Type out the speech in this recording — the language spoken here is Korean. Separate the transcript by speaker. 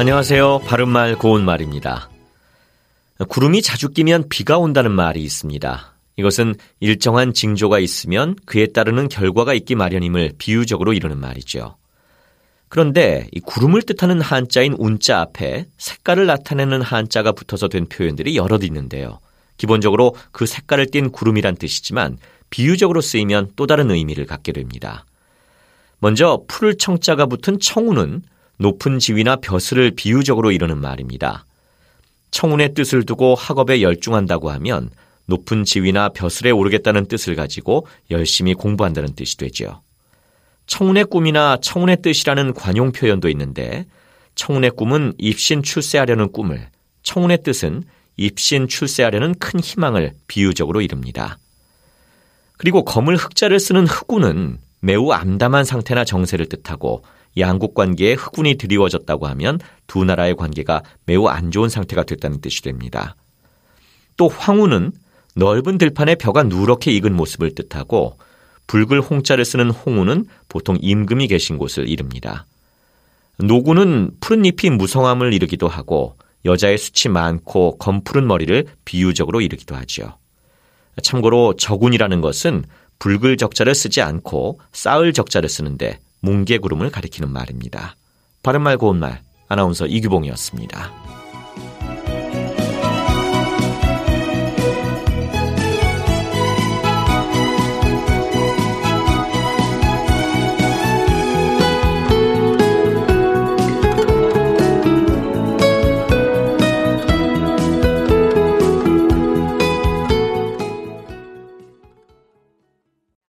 Speaker 1: 안녕하세요. 바른말 고운말입니다. 구름이 자주 끼면 비가 온다는 말이 있습니다. 이것은 일정한 징조가 있으면 그에 따르는 결과가 있기 마련임을 비유적으로 이루는 말이죠. 그런데 이 구름을 뜻하는 한자인 운자 앞에 색깔을 나타내는 한자가 붙어서 된 표현들이 여럿 있는데요. 기본적으로 그 색깔을 띤 구름이란 뜻이지만 비유적으로 쓰이면 또 다른 의미를 갖게 됩니다. 먼저 푸를 청자가 붙은 청운은 높은 지위나 벼슬을 비유적으로 이루는 말입니다. 청운의 뜻을 두고 학업에 열중한다고 하면 높은 지위나 벼슬에 오르겠다는 뜻을 가지고 열심히 공부한다는 뜻이 되죠. 청운의 꿈이나 청운의 뜻이라는 관용 표현도 있는데 청운의 꿈은 입신 출세하려는 꿈을, 청운의 뜻은 입신 출세하려는 큰 희망을 비유적으로 이릅니다. 그리고 검을 흑자를 쓰는 흑운은 매우 암담한 상태나 정세를 뜻하고 양국 관계에 흑운이 드리워졌다고 하면 두 나라의 관계가 매우 안 좋은 상태가 됐다는 뜻이 됩니다. 또 황운은 넓은 들판에 벼가 누렇게 익은 모습을 뜻하고 붉을 홍자를 쓰는 홍우는 보통 임금이 계신 곳을 이릅니다. 노구는 푸른 잎이 무성함을 이르기도 하고 여자의 수치 많고 검푸른 머리를 비유적으로 이르기도 하죠. 참고로 적운이라는 것은 붉을 적자를 쓰지 않고 쌓을 적자를 쓰는데 뭉게구름을 가리키는 말입니다. 바른말 고운말 아나운서 이규봉이었습니다.